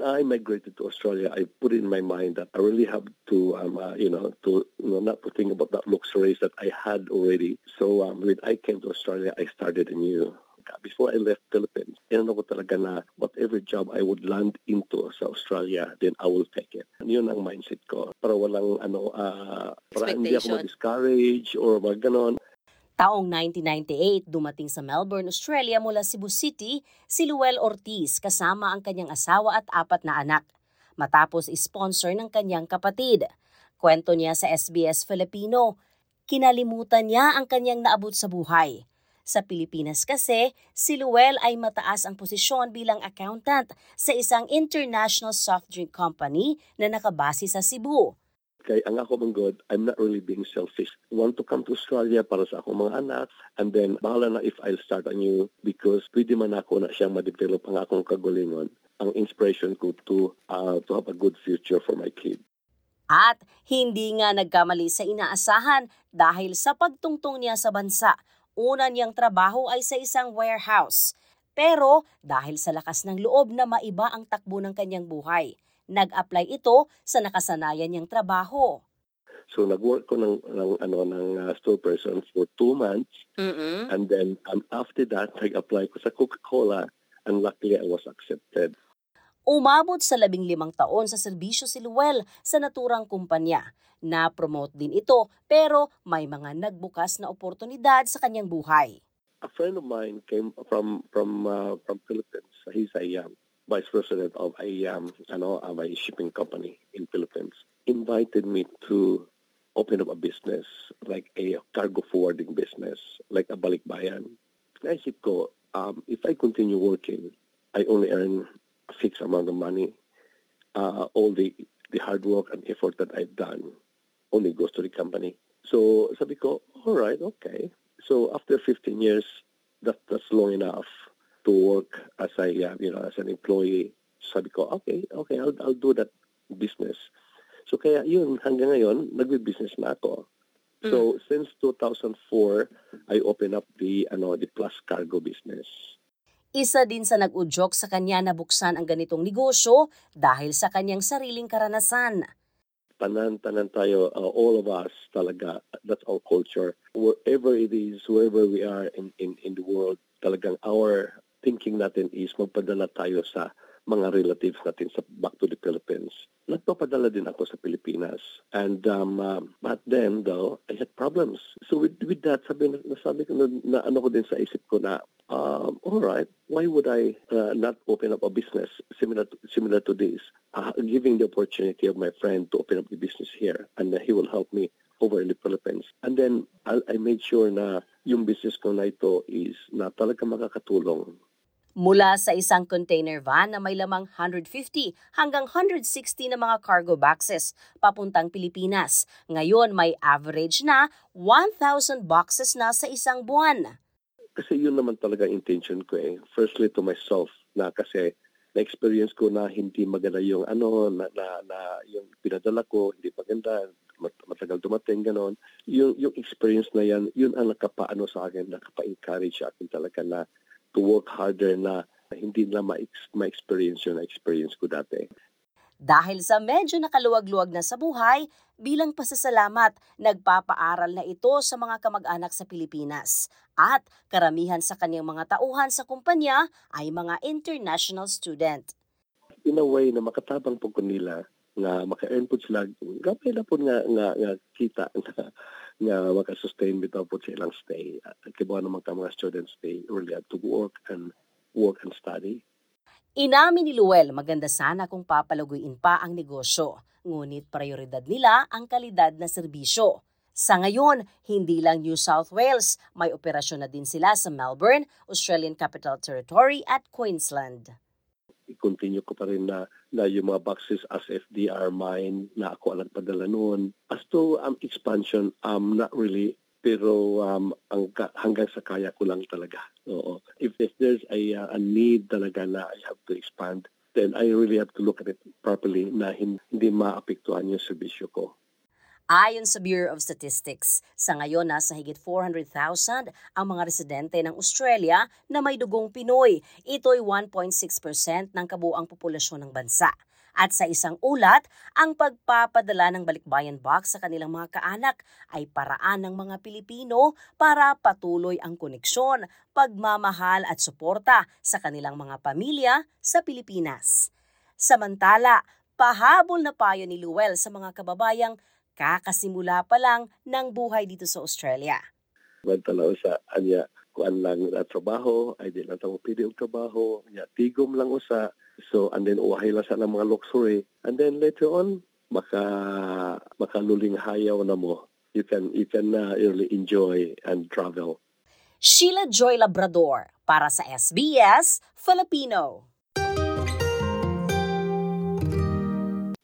when I migrated to Australia, I put in my mind that I really have to, um, uh, you know, to you know, not to think about that luxuries that I had already. So um, when I came to Australia, I started anew. Before I left Philippines, inano ko talaga na whatever job I would land into sa Australia, then I will take it. And yun ang mindset ko. Para walang ano, uh, para hindi ako ma-discourage or mag ganon. Taong 1998, dumating sa Melbourne, Australia mula Cebu City si Luel Ortiz kasama ang kanyang asawa at apat na anak. Matapos sponsor ng kanyang kapatid. Kwento niya sa SBS Filipino, kinalimutan niya ang kanyang naabot sa buhay. Sa Pilipinas kasi, si Luel ay mataas ang posisyon bilang accountant sa isang international soft drink company na nakabase sa Cebu. Kaya ang ako mong God, I'm not really being selfish. Want to come to Australia para sa akong mga anak and then bahala na if I'll start anew because pwede man ako na siyang ma-develop ang akong kagalingon. Ang inspiration ko to, uh, to have a good future for my kid. At hindi nga nagkamali sa inaasahan dahil sa pagtungtong niya sa bansa, una niyang trabaho ay sa isang warehouse. Pero dahil sa lakas ng loob na maiba ang takbo ng kanyang buhay, nag-apply ito sa nakasanayan niyang trabaho. So nag-work ko ng, ng, ano, ng uh, store person for two months Mm-mm. and then um, after that, nag-apply ko sa Coca-Cola and luckily I was accepted. Umabot sa labing limang taon sa serbisyo si Luel sa naturang kumpanya. Na-promote din ito pero may mga nagbukas na oportunidad sa kanyang buhay. A friend of mine came from from uh, from Philippines. He's a um, vice president of a ano, of a shipping company in Philippines. Invited me to open up a business like a cargo forwarding business, like a balikbayan. Naisip ko, um, if I continue working, I only earn a fixed amount of money. Uh, all the the hard work and effort that I've done only goes to the company. So sabi ko, all right, okay. So after 15 years, that that's long enough to work as a uh, you know as an employee. Sabi ko, okay, okay, I'll I'll do that business. So kaya yun hanggang ngayon nagbe-business na ako. So since 2004, I opened up the ano the Plus Cargo business. Isa din sa nag-udyok sa kanya na buksan ang ganitong negosyo dahil sa kanyang sariling karanasan. tanan-tanan tayo, uh, all of us talaga, that's our culture. Wherever it is, wherever we are in, in, in the world, talagang our thinking natin is magpadala tayo sa mga relatives natin sa back to the Philippines. Nagpapadala din ako sa Pilipinas. And um, um, but then though, I had problems. So with, with that, sabi, na, nasabi ko na, na ano ko din sa isip ko na, um, all right, why would I uh, not open up a business similar to, similar to this? Uh, giving the opportunity of my friend to open up the business here and uh, he will help me over in the Philippines. And then I, I made sure na yung business ko na ito is na talaga makakatulong Mula sa isang container van na may lamang 150 hanggang 160 na mga cargo boxes papuntang Pilipinas. Ngayon may average na 1,000 boxes na sa isang buwan. kasi yun naman talaga intention ko eh. Firstly to myself na kasi na-experience ko na hindi maganda yung ano, na, na, na yung pinadala ko, hindi maganda, mat- matagal dumating, ganon. Yung, yung experience na yan, yun ang nakapaano sa akin, nakapa-encourage sa akin talaga na to work harder na hindi na ma-ex- ma-experience yung na-experience ko dati. Dahil sa medyo nakaluwag-luwag na sa buhay, bilang pasasalamat, nagpapaaral na ito sa mga kamag-anak sa Pilipinas. At karamihan sa kanyang mga tauhan sa kumpanya ay mga international student. in a way na makatabang po ko nila nga maka-earn po sila gabay na po nga nga, nga kita nga, nga makasustain bitaw po sa ilang stay kibuan naman ka mga students they really have to work and work and study Inamin ni Luel maganda sana kung papalaguin pa ang negosyo, ngunit prioridad nila ang kalidad na serbisyo. Sa ngayon, hindi lang New South Wales, may operasyon na din sila sa Melbourne, Australian Capital Territory at Queensland. I-continue ko pa rin na, na yung mga boxes as FDR mine na ako ang nagpadala noon. As to um, expansion, um, not really. Pero um, hanggang sa kaya ko lang talaga. Oo. If, if there's a, uh, a need talaga na I have to expand, then I really have to look at it properly na hin- hindi maapektuhan yung servisyo ko. Ayon sa Bureau of Statistics, sa ngayon nasa higit 400,000 ang mga residente ng Australia na may dugong Pinoy. Ito'y 1.6% ng kabuang populasyon ng bansa. At sa isang ulat, ang pagpapadala ng balikbayan box sa kanilang mga kaanak ay paraan ng mga Pilipino para patuloy ang koneksyon, pagmamahal at suporta sa kanilang mga pamilya sa Pilipinas. Samantala, pahabol na payo ni Luel sa mga kababayang kakasimula pa lang ng buhay dito sa Australia. Magtalaw sa anya kuan lang na trabaho, ay di lang tamo pili og trabaho, nya tigom lang usa. So and then uwahay lang sa ng mga luxury. And then later on maka makaluling hayaw na mo. You can you can uh, really enjoy and travel. Sheila Joy Labrador para sa SBS Filipino.